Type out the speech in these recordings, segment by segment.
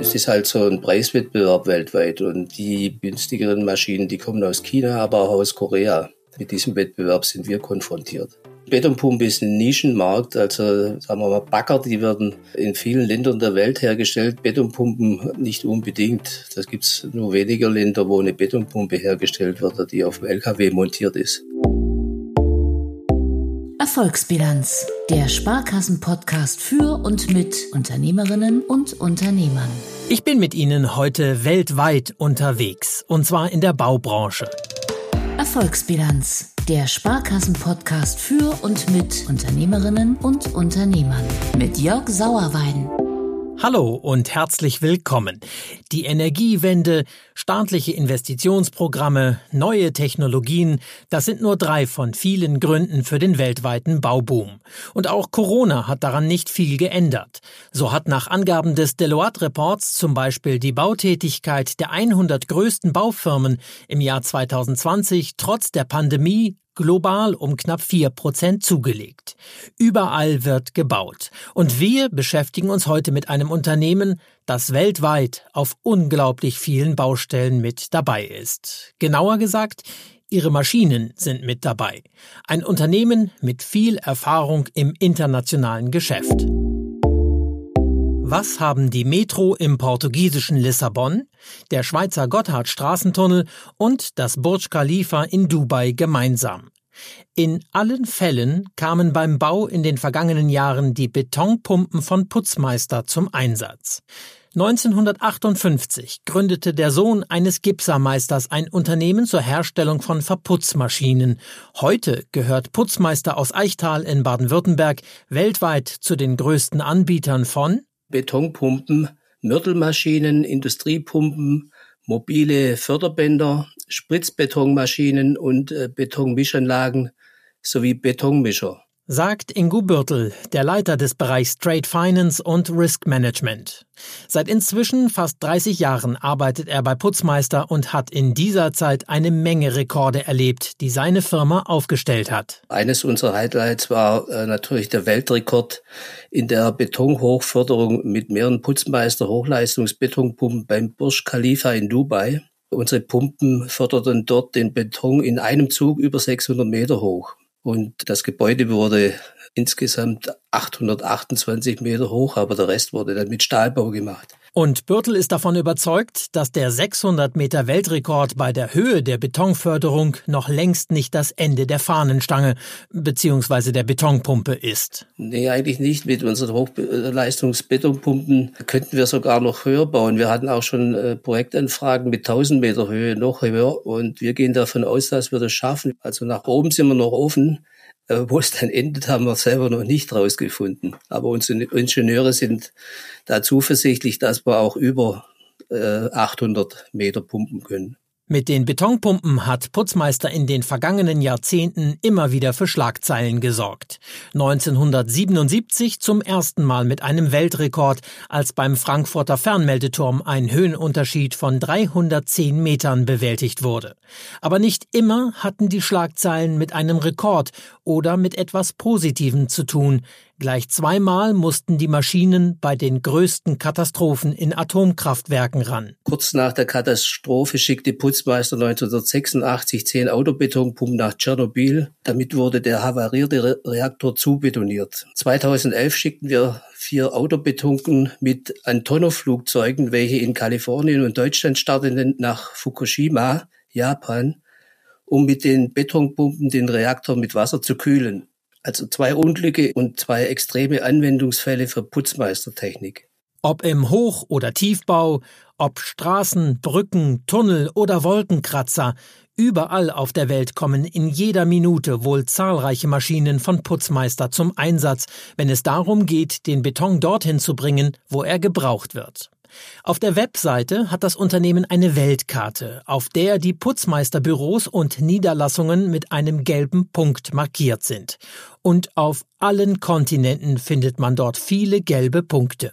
Es ist halt so ein Preiswettbewerb weltweit und die günstigeren Maschinen, die kommen aus China, aber auch aus Korea. Mit diesem Wettbewerb sind wir konfrontiert. Betonpumpe ist ein Nischenmarkt, also sagen wir mal Bagger, die werden in vielen Ländern der Welt hergestellt, Betonpumpen nicht unbedingt. Das gibt es nur weniger Länder, wo eine Betonpumpe hergestellt wird, die auf dem LKW montiert ist. Erfolgsbilanz, der Sparkassen-Podcast für und mit Unternehmerinnen und Unternehmern. Ich bin mit Ihnen heute weltweit unterwegs, und zwar in der Baubranche. Erfolgsbilanz, der Sparkassen-Podcast für und mit Unternehmerinnen und Unternehmern mit Jörg Sauerwein. Hallo und herzlich willkommen. Die Energiewende, staatliche Investitionsprogramme, neue Technologien, das sind nur drei von vielen Gründen für den weltweiten Bauboom. Und auch Corona hat daran nicht viel geändert. So hat nach Angaben des Deloitte Reports zum Beispiel die Bautätigkeit der 100 größten Baufirmen im Jahr 2020 trotz der Pandemie global um knapp vier Prozent zugelegt. Überall wird gebaut. Und wir beschäftigen uns heute mit einem Unternehmen, das weltweit auf unglaublich vielen Baustellen mit dabei ist. Genauer gesagt, Ihre Maschinen sind mit dabei. Ein Unternehmen mit viel Erfahrung im internationalen Geschäft. Was haben die Metro im portugiesischen Lissabon, der Schweizer Gotthard-Straßentunnel und das Burj Khalifa in Dubai gemeinsam? In allen Fällen kamen beim Bau in den vergangenen Jahren die Betonpumpen von Putzmeister zum Einsatz. 1958 gründete der Sohn eines Gipsermeisters ein Unternehmen zur Herstellung von Verputzmaschinen. Heute gehört Putzmeister aus Eichtal in Baden-Württemberg weltweit zu den größten Anbietern von Betonpumpen, Mörtelmaschinen, Industriepumpen, mobile Förderbänder, Spritzbetonmaschinen und äh, Betonmischanlagen sowie Betonmischer sagt Ingo Bürtel, der Leiter des Bereichs Trade Finance und Risk Management. Seit inzwischen fast 30 Jahren arbeitet er bei Putzmeister und hat in dieser Zeit eine Menge Rekorde erlebt, die seine Firma aufgestellt hat. Eines unserer Highlights war äh, natürlich der Weltrekord in der Betonhochförderung mit mehreren Putzmeister Hochleistungsbetonpumpen beim Burj Khalifa in Dubai. Unsere Pumpen förderten dort den Beton in einem Zug über 600 Meter hoch. Und das Gebäude wurde insgesamt 828 Meter hoch, aber der Rest wurde dann mit Stahlbau gemacht. Und Bürtel ist davon überzeugt, dass der 600 Meter Weltrekord bei der Höhe der Betonförderung noch längst nicht das Ende der Fahnenstange bzw. der Betonpumpe ist. Nee, eigentlich nicht. Mit unseren Hochleistungsbetonpumpen könnten wir sogar noch höher bauen. Wir hatten auch schon äh, Projektanfragen mit 1000 Meter Höhe noch höher und wir gehen davon aus, dass wir das schaffen. Also nach oben sind wir noch offen. Äh, wo es dann endet, haben wir selber noch nicht rausgefunden. Aber unsere Ingenieure sind da zuversichtlich, dass wir auch über äh, 800 Meter pumpen können. Mit den Betonpumpen hat Putzmeister in den vergangenen Jahrzehnten immer wieder für Schlagzeilen gesorgt. 1977 zum ersten Mal mit einem Weltrekord, als beim Frankfurter Fernmeldeturm ein Höhenunterschied von 310 Metern bewältigt wurde. Aber nicht immer hatten die Schlagzeilen mit einem Rekord oder mit etwas Positivem zu tun. Gleich zweimal mussten die Maschinen bei den größten Katastrophen in Atomkraftwerken ran. Kurz nach der Katastrophe schickte Putzmeister 1986 zehn Autobetonpumpen nach Tschernobyl. Damit wurde der havarierte Reaktor zubetoniert. 2011 schickten wir vier Autobetonken mit Antonov-Flugzeugen, welche in Kalifornien und Deutschland starteten, nach Fukushima, Japan, um mit den Betonpumpen den Reaktor mit Wasser zu kühlen. Also zwei Unglücke und zwei extreme Anwendungsfälle für Putzmeistertechnik. Ob im Hoch- oder Tiefbau, ob Straßen, Brücken, Tunnel oder Wolkenkratzer, überall auf der Welt kommen in jeder Minute wohl zahlreiche Maschinen von Putzmeister zum Einsatz, wenn es darum geht, den Beton dorthin zu bringen, wo er gebraucht wird. Auf der Webseite hat das Unternehmen eine Weltkarte, auf der die Putzmeisterbüros und Niederlassungen mit einem gelben Punkt markiert sind. Und auf allen Kontinenten findet man dort viele gelbe Punkte.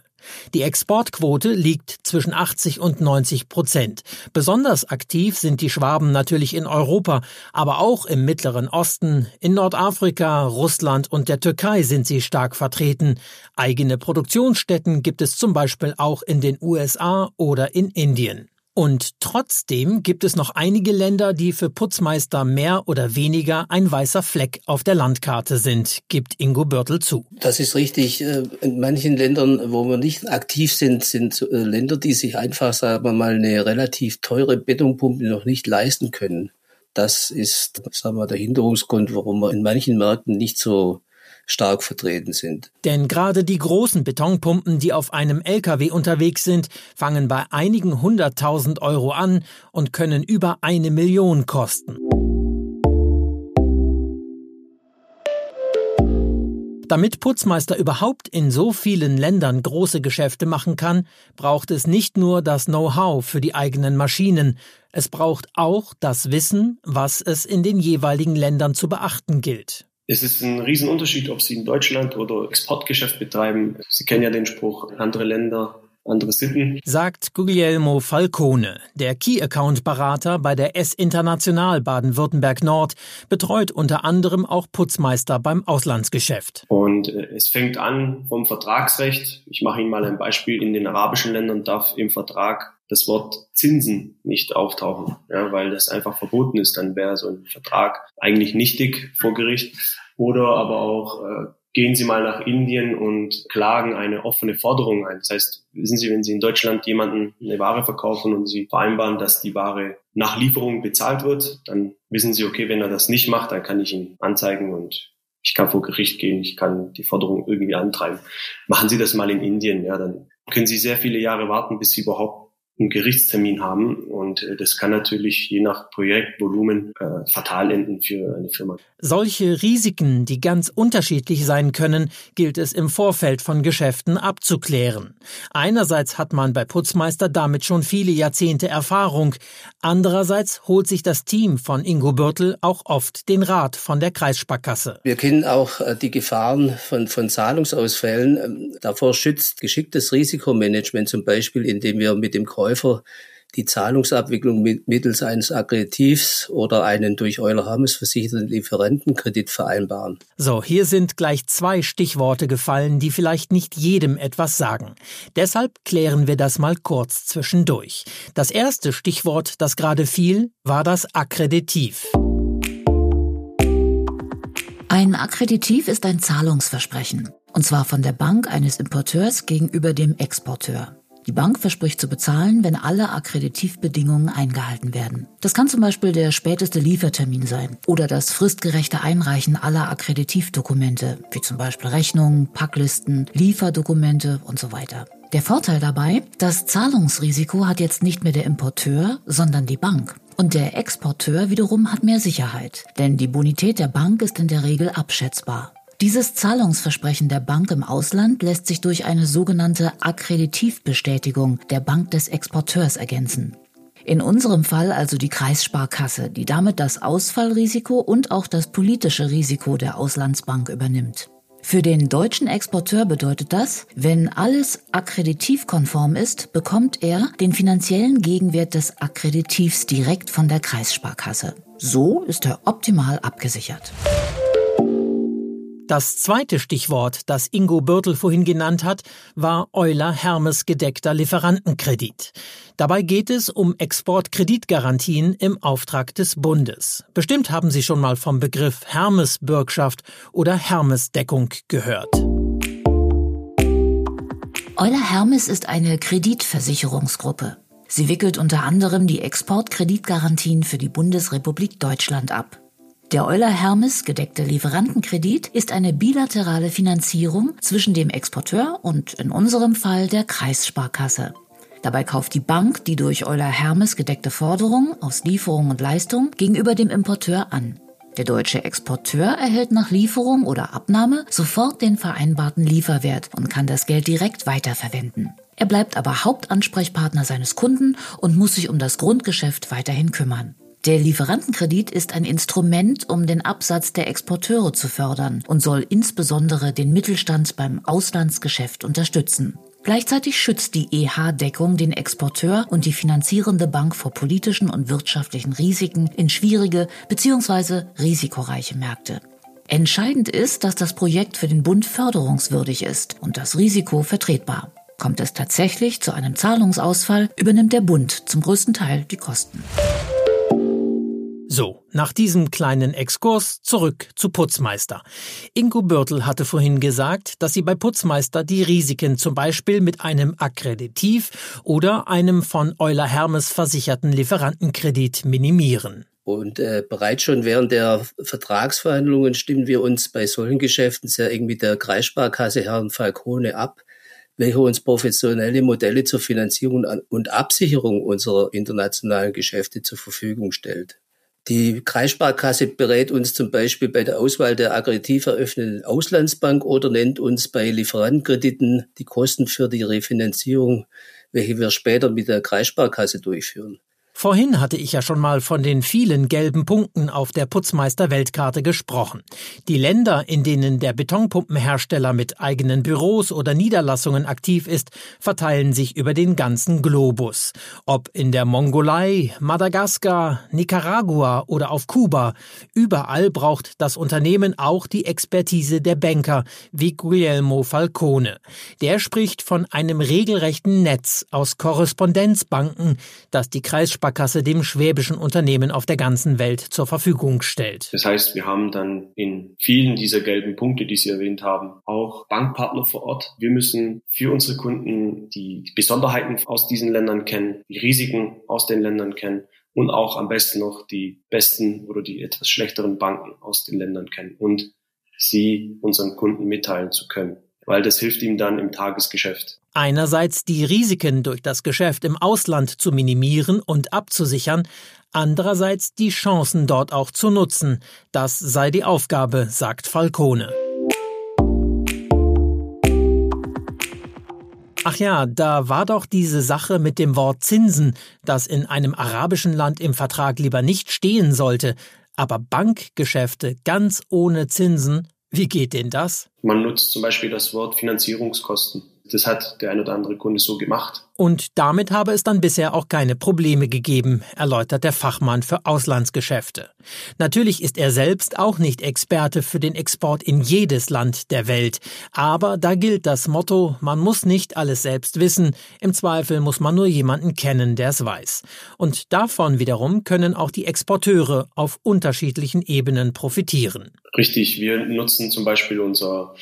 Die Exportquote liegt zwischen 80 und 90 Prozent. Besonders aktiv sind die Schwaben natürlich in Europa, aber auch im Mittleren Osten, in Nordafrika, Russland und der Türkei sind sie stark vertreten. Eigene Produktionsstätten gibt es zum Beispiel auch in den USA oder in Indien. Und trotzdem gibt es noch einige Länder, die für Putzmeister mehr oder weniger ein weißer Fleck auf der Landkarte sind, gibt Ingo Börtel zu. Das ist richtig. Äh, in manchen Ländern, wo wir nicht aktiv sind, sind äh, Länder, die sich einfach, sagen wir mal, eine relativ teure Betonpumpe noch nicht leisten können. Das ist, sagen wir, der Hinderungsgrund, warum wir in manchen Märkten nicht so stark vertreten sind. Denn gerade die großen Betonpumpen, die auf einem LKW unterwegs sind, fangen bei einigen hunderttausend Euro an und können über eine Million kosten. Damit Putzmeister überhaupt in so vielen Ländern große Geschäfte machen kann, braucht es nicht nur das Know-how für die eigenen Maschinen, es braucht auch das Wissen, was es in den jeweiligen Ländern zu beachten gilt. Es ist ein Riesenunterschied, ob Sie in Deutschland oder Exportgeschäft betreiben. Sie kennen ja den Spruch, andere Länder, andere Sitten. Sagt Guglielmo Falcone, der Key Account Berater bei der S International Baden-Württemberg Nord, betreut unter anderem auch Putzmeister beim Auslandsgeschäft. Und äh, es fängt an vom Vertragsrecht. Ich mache Ihnen mal ein Beispiel. In den arabischen Ländern darf im Vertrag das Wort Zinsen nicht auftauchen, ja, weil das einfach verboten ist. Dann wäre so ein Vertrag eigentlich nichtig vor Gericht. Oder aber auch äh, gehen Sie mal nach Indien und klagen eine offene Forderung ein. Das heißt, wissen Sie, wenn Sie in Deutschland jemanden eine Ware verkaufen und Sie vereinbaren, dass die Ware nach Lieferung bezahlt wird, dann wissen Sie, okay, wenn er das nicht macht, dann kann ich ihn anzeigen und ich kann vor Gericht gehen, ich kann die Forderung irgendwie antreiben. Machen Sie das mal in Indien, ja, dann können Sie sehr viele Jahre warten, bis Sie überhaupt einen Gerichtstermin haben. Und äh, das kann natürlich je nach Projektvolumen äh, fatal enden für eine Firma. Solche Risiken, die ganz unterschiedlich sein können, gilt es im Vorfeld von Geschäften abzuklären. Einerseits hat man bei Putzmeister damit schon viele Jahrzehnte Erfahrung. Andererseits holt sich das Team von Ingo Bürtel auch oft den Rat von der Kreissparkasse. Wir kennen auch äh, die Gefahren von, von Zahlungsausfällen. Ähm, davor schützt geschicktes Risikomanagement zum Beispiel, indem wir mit dem Käufer Käufer die Zahlungsabwicklung mittels eines Akkreditivs oder einen durch Euler Hermes versicherten Lieferantenkredit vereinbaren. So, hier sind gleich zwei Stichworte gefallen, die vielleicht nicht jedem etwas sagen. Deshalb klären wir das mal kurz zwischendurch. Das erste Stichwort, das gerade fiel, war das Akkreditiv. Ein Akkreditiv ist ein Zahlungsversprechen, und zwar von der Bank eines Importeurs gegenüber dem Exporteur. Die Bank verspricht zu bezahlen, wenn alle Akkreditivbedingungen eingehalten werden. Das kann zum Beispiel der späteste Liefertermin sein oder das fristgerechte Einreichen aller Akkreditivdokumente, wie zum Beispiel Rechnungen, Packlisten, Lieferdokumente und so weiter. Der Vorteil dabei, das Zahlungsrisiko hat jetzt nicht mehr der Importeur, sondern die Bank. Und der Exporteur wiederum hat mehr Sicherheit, denn die Bonität der Bank ist in der Regel abschätzbar. Dieses Zahlungsversprechen der Bank im Ausland lässt sich durch eine sogenannte Akkreditivbestätigung der Bank des Exporteurs ergänzen. In unserem Fall also die Kreissparkasse, die damit das Ausfallrisiko und auch das politische Risiko der Auslandsbank übernimmt. Für den deutschen Exporteur bedeutet das, wenn alles akkreditivkonform ist, bekommt er den finanziellen Gegenwert des Akkreditivs direkt von der Kreissparkasse. So ist er optimal abgesichert. Das zweite Stichwort, das Ingo Börtel vorhin genannt hat, war Euler Hermes gedeckter Lieferantenkredit. Dabei geht es um Exportkreditgarantien im Auftrag des Bundes. Bestimmt haben Sie schon mal vom Begriff Hermes-Bürgschaft oder Hermes-Deckung gehört. Euler Hermes ist eine Kreditversicherungsgruppe. Sie wickelt unter anderem die Exportkreditgarantien für die Bundesrepublik Deutschland ab. Der Euler Hermes gedeckte Lieferantenkredit ist eine bilaterale Finanzierung zwischen dem Exporteur und in unserem Fall der Kreissparkasse. Dabei kauft die Bank die durch Euler Hermes gedeckte Forderung aus Lieferung und Leistung gegenüber dem Importeur an. Der deutsche Exporteur erhält nach Lieferung oder Abnahme sofort den vereinbarten Lieferwert und kann das Geld direkt weiterverwenden. Er bleibt aber Hauptansprechpartner seines Kunden und muss sich um das Grundgeschäft weiterhin kümmern. Der Lieferantenkredit ist ein Instrument, um den Absatz der Exporteure zu fördern und soll insbesondere den Mittelstand beim Auslandsgeschäft unterstützen. Gleichzeitig schützt die EH-Deckung den Exporteur und die finanzierende Bank vor politischen und wirtschaftlichen Risiken in schwierige bzw. risikoreiche Märkte. Entscheidend ist, dass das Projekt für den Bund förderungswürdig ist und das Risiko vertretbar. Kommt es tatsächlich zu einem Zahlungsausfall, übernimmt der Bund zum größten Teil die Kosten. So, nach diesem kleinen Exkurs zurück zu Putzmeister. Ingo Börtel hatte vorhin gesagt, dass Sie bei Putzmeister die Risiken zum Beispiel mit einem Akkreditiv oder einem von Euler Hermes versicherten Lieferantenkredit minimieren. Und äh, bereits schon während der Vertragsverhandlungen stimmen wir uns bei solchen Geschäften sehr eng mit der Kreissparkasse Herrn Falcone ab, welcher uns professionelle Modelle zur Finanzierung und Absicherung unserer internationalen Geschäfte zur Verfügung stellt. Die Kreissparkasse berät uns zum Beispiel bei der Auswahl der aggressiv eröffneten Auslandsbank oder nennt uns bei Lieferantenkrediten die Kosten für die Refinanzierung, welche wir später mit der Kreissparkasse durchführen. Vorhin hatte ich ja schon mal von den vielen gelben Punkten auf der Putzmeister-Weltkarte gesprochen. Die Länder, in denen der Betonpumpenhersteller mit eigenen Büros oder Niederlassungen aktiv ist, verteilen sich über den ganzen Globus. Ob in der Mongolei, Madagaskar, Nicaragua oder auf Kuba, überall braucht das Unternehmen auch die Expertise der Banker, wie Guillermo Falcone. Der spricht von einem regelrechten Netz aus Korrespondenzbanken, das die Kreissparkasse Sparkasse dem schwäbischen Unternehmen auf der ganzen Welt zur Verfügung stellt. Das heißt, wir haben dann in vielen dieser gelben Punkte, die Sie erwähnt haben, auch Bankpartner vor Ort. Wir müssen für unsere Kunden die Besonderheiten aus diesen Ländern kennen, die Risiken aus den Ländern kennen und auch am besten noch die besten oder die etwas schlechteren Banken aus den Ländern kennen und sie unseren Kunden mitteilen zu können weil das hilft ihm dann im Tagesgeschäft. Einerseits die Risiken durch das Geschäft im Ausland zu minimieren und abzusichern, andererseits die Chancen dort auch zu nutzen. Das sei die Aufgabe, sagt Falcone. Ach ja, da war doch diese Sache mit dem Wort Zinsen, das in einem arabischen Land im Vertrag lieber nicht stehen sollte. Aber Bankgeschäfte ganz ohne Zinsen, wie geht denn das? Man nutzt zum Beispiel das Wort Finanzierungskosten. Das hat der ein oder andere Kunde so gemacht. Und damit habe es dann bisher auch keine Probleme gegeben, erläutert der Fachmann für Auslandsgeschäfte. Natürlich ist er selbst auch nicht Experte für den Export in jedes Land der Welt. Aber da gilt das Motto, man muss nicht alles selbst wissen, im Zweifel muss man nur jemanden kennen, der es weiß. Und davon wiederum können auch die Exporteure auf unterschiedlichen Ebenen profitieren. Richtig, wir nutzen zum Beispiel unser,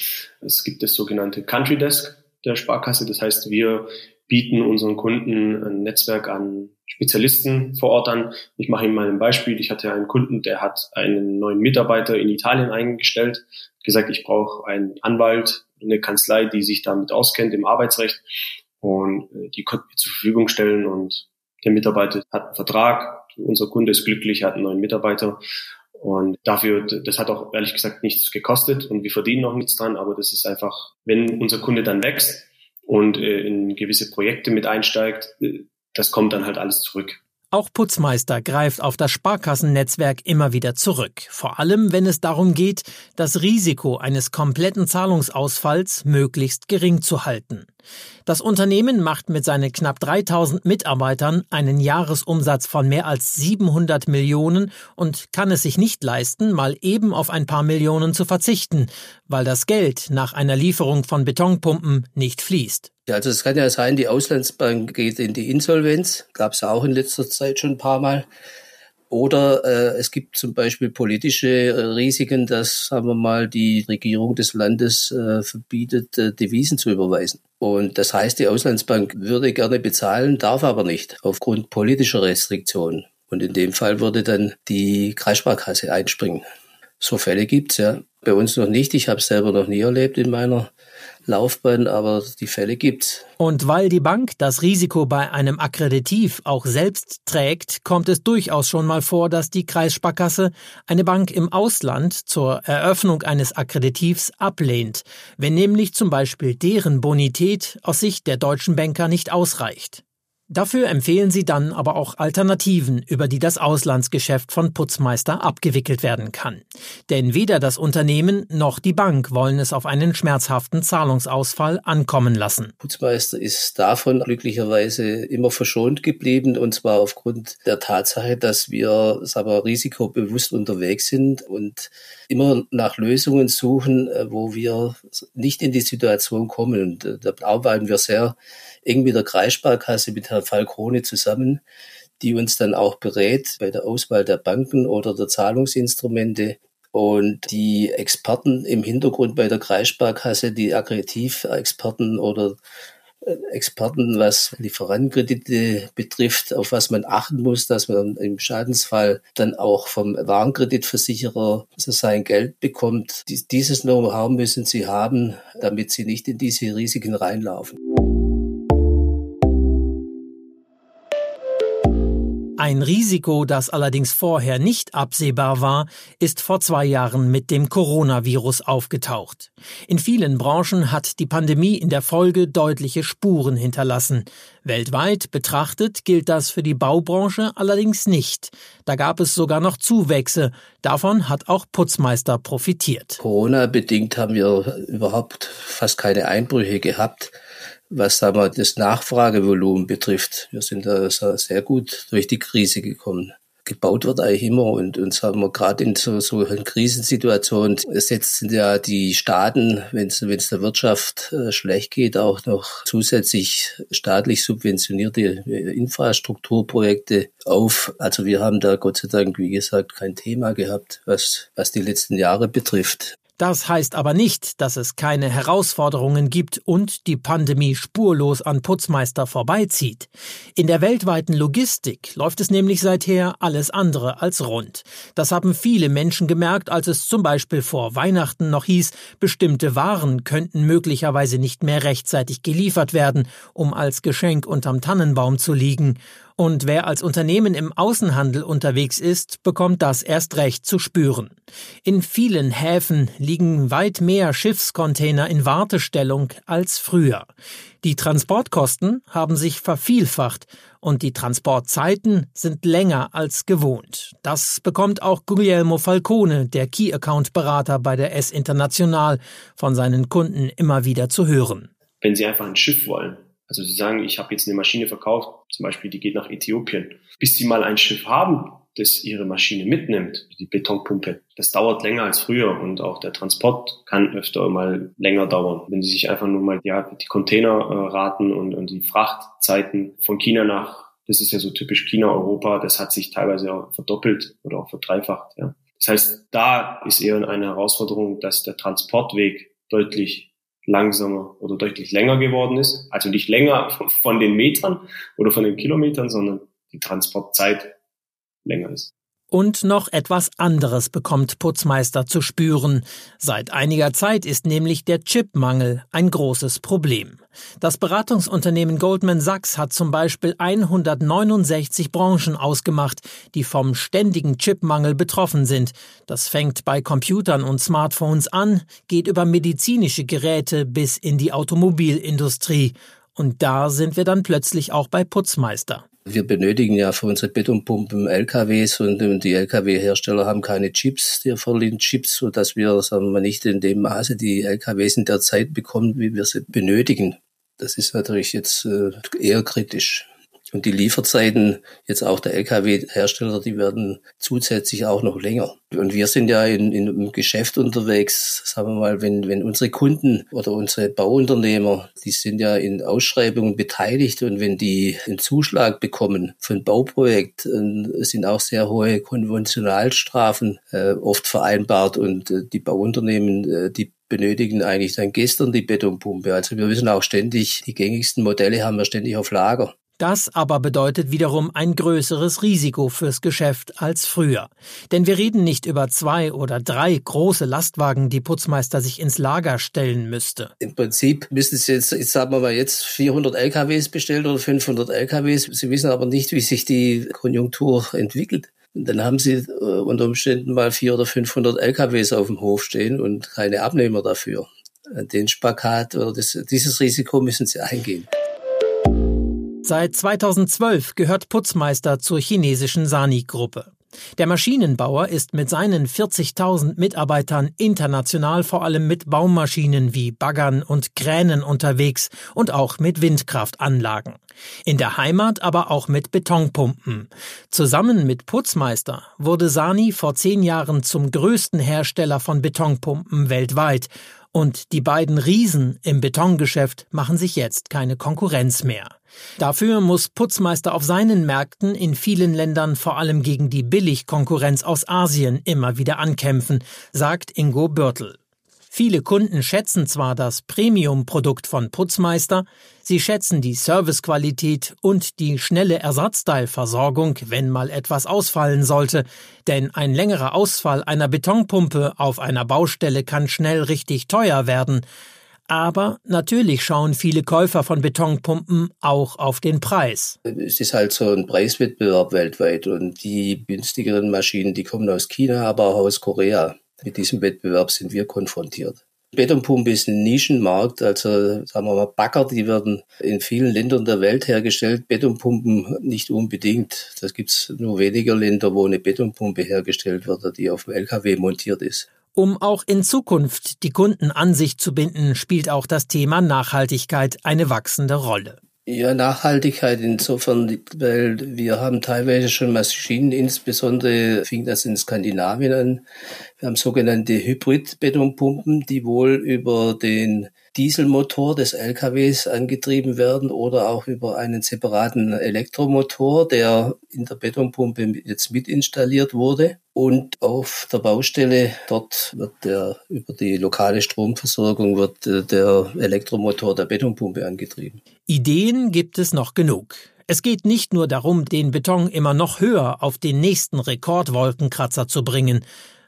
es gibt das sogenannte Country Desk der Sparkasse. Das heißt, wir bieten unseren Kunden ein Netzwerk an Spezialisten vor Ort an. Ich mache Ihnen mal ein Beispiel. Ich hatte einen Kunden, der hat einen neuen Mitarbeiter in Italien eingestellt, gesagt, ich brauche einen Anwalt, eine Kanzlei, die sich damit auskennt im Arbeitsrecht und äh, die konnten wir zur Verfügung stellen und der Mitarbeiter hat einen Vertrag, unser Kunde ist glücklich, hat einen neuen Mitarbeiter und dafür, das hat auch ehrlich gesagt nichts gekostet und wir verdienen noch nichts dran, aber das ist einfach, wenn unser Kunde dann wächst und äh, in gewisse Projekte mit einsteigt, äh, das kommt dann halt alles zurück. Auch Putzmeister greift auf das Sparkassennetzwerk immer wieder zurück, vor allem wenn es darum geht, das Risiko eines kompletten Zahlungsausfalls möglichst gering zu halten. Das Unternehmen macht mit seinen knapp 3000 Mitarbeitern einen Jahresumsatz von mehr als 700 Millionen und kann es sich nicht leisten, mal eben auf ein paar Millionen zu verzichten, weil das Geld nach einer Lieferung von Betonpumpen nicht fließt. Ja, also es kann ja sein, die Auslandsbank geht in die Insolvenz, gab es auch in letzter Zeit schon ein paar Mal. Oder äh, es gibt zum Beispiel politische äh, Risiken, dass, sagen wir mal, die Regierung des Landes äh, verbietet, äh, Devisen zu überweisen. Und das heißt, die Auslandsbank würde gerne bezahlen, darf aber nicht, aufgrund politischer Restriktionen. Und in dem Fall würde dann die Kreissparkasse einspringen. So Fälle gibt's ja. Bei uns noch nicht. Ich habe selber noch nie erlebt in meiner Laufbahn, aber die Fälle gibt's. Und weil die Bank das Risiko bei einem Akkreditiv auch selbst trägt, kommt es durchaus schon mal vor, dass die Kreissparkasse eine Bank im Ausland zur Eröffnung eines Akkreditivs ablehnt, wenn nämlich zum Beispiel deren Bonität aus Sicht der deutschen Banker nicht ausreicht. Dafür empfehlen sie dann aber auch Alternativen, über die das Auslandsgeschäft von Putzmeister abgewickelt werden kann. Denn weder das Unternehmen noch die Bank wollen es auf einen schmerzhaften Zahlungsausfall ankommen lassen. Putzmeister ist davon glücklicherweise immer verschont geblieben und zwar aufgrund der Tatsache, dass wir sagen risikobewusst unterwegs sind und immer nach Lösungen suchen, äh, wo wir nicht in die Situation kommen. Und äh, da arbeiten wir sehr eng mit der Kreissparkasse, mit Herrn Falcone zusammen, die uns dann auch berät bei der Auswahl der Banken oder der Zahlungsinstrumente. Und die Experten im Hintergrund bei der Kreissparkasse, die Akkreditiv-Experten oder äh, Experten, was Lieferantenkredite betrifft, auf was man achten muss, dass man im Schadensfall dann auch vom Warenkreditversicherer so sein Geld bekommt. Dieses Know-how müssen sie haben, damit sie nicht in diese Risiken reinlaufen. Ein Risiko, das allerdings vorher nicht absehbar war, ist vor zwei Jahren mit dem Coronavirus aufgetaucht. In vielen Branchen hat die Pandemie in der Folge deutliche Spuren hinterlassen. Weltweit betrachtet gilt das für die Baubranche allerdings nicht. Da gab es sogar noch Zuwächse. Davon hat auch Putzmeister profitiert. Corona bedingt haben wir überhaupt fast keine Einbrüche gehabt was sagen wir, das Nachfragevolumen betrifft. Wir sind da sehr gut durch die Krise gekommen. Gebaut wird eigentlich immer und uns haben wir gerade in so, so einer Krisensituation setzen ja die Staaten, wenn es der Wirtschaft äh, schlecht geht, auch noch zusätzlich staatlich subventionierte äh, Infrastrukturprojekte auf. Also wir haben da Gott sei Dank, wie gesagt, kein Thema gehabt, was, was die letzten Jahre betrifft. Das heißt aber nicht, dass es keine Herausforderungen gibt und die Pandemie spurlos an Putzmeister vorbeizieht. In der weltweiten Logistik läuft es nämlich seither alles andere als rund. Das haben viele Menschen gemerkt, als es zum Beispiel vor Weihnachten noch hieß, bestimmte Waren könnten möglicherweise nicht mehr rechtzeitig geliefert werden, um als Geschenk unterm Tannenbaum zu liegen. Und wer als Unternehmen im Außenhandel unterwegs ist, bekommt das erst recht zu spüren. In vielen Häfen liegen weit mehr Schiffscontainer in Wartestellung als früher. Die Transportkosten haben sich vervielfacht und die Transportzeiten sind länger als gewohnt. Das bekommt auch Guglielmo Falcone, der Key Account Berater bei der S International, von seinen Kunden immer wieder zu hören. Wenn Sie einfach ein Schiff wollen, also Sie sagen, ich habe jetzt eine Maschine verkauft, zum Beispiel die geht nach Äthiopien. Bis Sie mal ein Schiff haben, das Ihre Maschine mitnimmt, die Betonpumpe, das dauert länger als früher und auch der Transport kann öfter mal länger dauern. Wenn Sie sich einfach nur mal ja, die Containerraten und, und die Frachtzeiten von China nach, das ist ja so typisch China, Europa, das hat sich teilweise auch verdoppelt oder auch verdreifacht. Ja. Das heißt, da ist eher eine Herausforderung, dass der Transportweg deutlich langsamer oder deutlich länger geworden ist. Also nicht länger von den Metern oder von den Kilometern, sondern die Transportzeit länger ist. Und noch etwas anderes bekommt Putzmeister zu spüren. Seit einiger Zeit ist nämlich der Chipmangel ein großes Problem. Das Beratungsunternehmen Goldman Sachs hat zum Beispiel 169 Branchen ausgemacht, die vom ständigen Chipmangel betroffen sind. Das fängt bei Computern und Smartphones an, geht über medizinische Geräte bis in die Automobilindustrie. Und da sind wir dann plötzlich auch bei Putzmeister. Wir benötigen ja für unsere Betonpumpen LKWs und, die LKW-Hersteller haben keine Chips, die verliehen Chips, sodass wir, sagen wir nicht in dem Maße die LKWs in der Zeit bekommen, wie wir sie benötigen. Das ist natürlich jetzt äh, eher kritisch. Und die Lieferzeiten jetzt auch der Lkw-Hersteller, die werden zusätzlich auch noch länger. Und wir sind ja in, in einem Geschäft unterwegs, sagen wir mal, wenn, wenn unsere Kunden oder unsere Bauunternehmer, die sind ja in Ausschreibungen beteiligt und wenn die einen Zuschlag bekommen für ein Bauprojekt, sind auch sehr hohe Konventionalstrafen äh, oft vereinbart und äh, die Bauunternehmen, äh, die benötigen eigentlich dann gestern die Betonpumpe. Also wir wissen auch ständig, die gängigsten Modelle haben wir ständig auf Lager. Das aber bedeutet wiederum ein größeres Risiko fürs Geschäft als früher. Denn wir reden nicht über zwei oder drei große Lastwagen, die Putzmeister sich ins Lager stellen müsste. Im Prinzip müssten Sie jetzt, jetzt sagen wir mal jetzt 400 LKWs bestellt oder 500 LKWs. Sie wissen aber nicht, wie sich die Konjunktur entwickelt. Dann haben Sie äh, unter Umständen mal 400 oder 500 LKWs auf dem Hof stehen und keine Abnehmer dafür. Den Spagat oder das, dieses Risiko müssen Sie eingehen. Seit 2012 gehört Putzmeister zur chinesischen Sani-Gruppe. Der Maschinenbauer ist mit seinen 40.000 Mitarbeitern international vor allem mit Baumaschinen wie Baggern und Kränen unterwegs und auch mit Windkraftanlagen. In der Heimat aber auch mit Betonpumpen. Zusammen mit Putzmeister wurde Sani vor zehn Jahren zum größten Hersteller von Betonpumpen weltweit und die beiden Riesen im Betongeschäft machen sich jetzt keine Konkurrenz mehr. Dafür muss Putzmeister auf seinen Märkten in vielen Ländern vor allem gegen die Billigkonkurrenz aus Asien immer wieder ankämpfen, sagt Ingo Börtel. Viele Kunden schätzen zwar das Premium-Produkt von Putzmeister, sie schätzen die Servicequalität und die schnelle Ersatzteilversorgung, wenn mal etwas ausfallen sollte, denn ein längerer Ausfall einer Betonpumpe auf einer Baustelle kann schnell richtig teuer werden. Aber natürlich schauen viele Käufer von Betonpumpen auch auf den Preis. Es ist halt so ein Preiswettbewerb weltweit und die günstigeren Maschinen, die kommen aus China, aber auch aus Korea. Mit diesem Wettbewerb sind wir konfrontiert. Betonpumpe ist ein Nischenmarkt, also sagen wir mal Bagger, die werden in vielen Ländern der Welt hergestellt, Betonpumpen nicht unbedingt. Das gibt's nur weniger Länder, wo eine Betonpumpe hergestellt wird, die auf dem LKW montiert ist. Um auch in Zukunft die Kunden an sich zu binden, spielt auch das Thema Nachhaltigkeit eine wachsende Rolle. Ja, Nachhaltigkeit insofern, weil wir haben teilweise schon Maschinen, insbesondere fing das in Skandinavien an. Wir haben sogenannte Hybrid-Betonpumpen, die wohl über den Dieselmotor des LKWs angetrieben werden oder auch über einen separaten Elektromotor, der in der Betonpumpe jetzt mit installiert wurde. Und auf der Baustelle, dort wird der, über die lokale Stromversorgung wird äh, der Elektromotor der Betonpumpe angetrieben. Ideen gibt es noch genug. Es geht nicht nur darum, den Beton immer noch höher auf den nächsten Rekordwolkenkratzer zu bringen.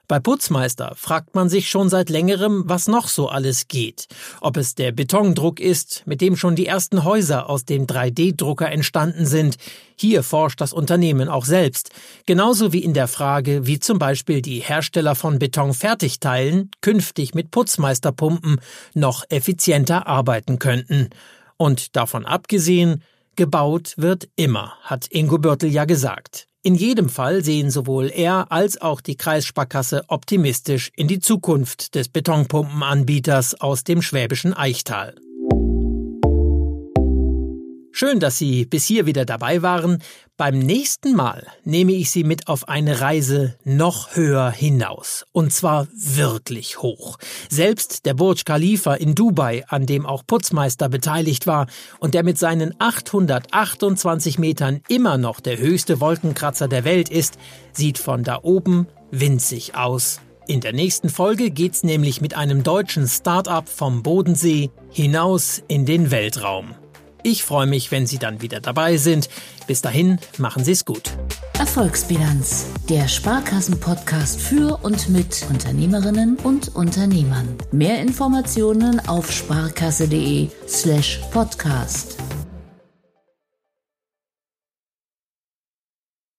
Bei Putzmeister fragt man sich schon seit längerem, was noch so alles geht. Ob es der Betondruck ist, mit dem schon die ersten Häuser aus dem 3D-Drucker entstanden sind. Hier forscht das Unternehmen auch selbst. Genauso wie in der Frage, wie zum Beispiel die Hersteller von Betonfertigteilen künftig mit Putzmeisterpumpen noch effizienter arbeiten könnten. Und davon abgesehen, gebaut wird immer, hat Ingo Börtel ja gesagt. In jedem Fall sehen sowohl er als auch die Kreissparkasse optimistisch in die Zukunft des Betonpumpenanbieters aus dem schwäbischen Eichtal. Schön, dass Sie bis hier wieder dabei waren. Beim nächsten Mal nehme ich Sie mit auf eine Reise noch höher hinaus. Und zwar wirklich hoch. Selbst der Burj Khalifa in Dubai, an dem auch Putzmeister beteiligt war und der mit seinen 828 Metern immer noch der höchste Wolkenkratzer der Welt ist, sieht von da oben winzig aus. In der nächsten Folge geht's nämlich mit einem deutschen Start-up vom Bodensee hinaus in den Weltraum. Ich freue mich, wenn Sie dann wieder dabei sind. Bis dahin, machen Sie es gut. Erfolgsbilanz, der Sparkassen-Podcast für und mit Unternehmerinnen und Unternehmern. Mehr Informationen auf sparkasse.de/slash podcast.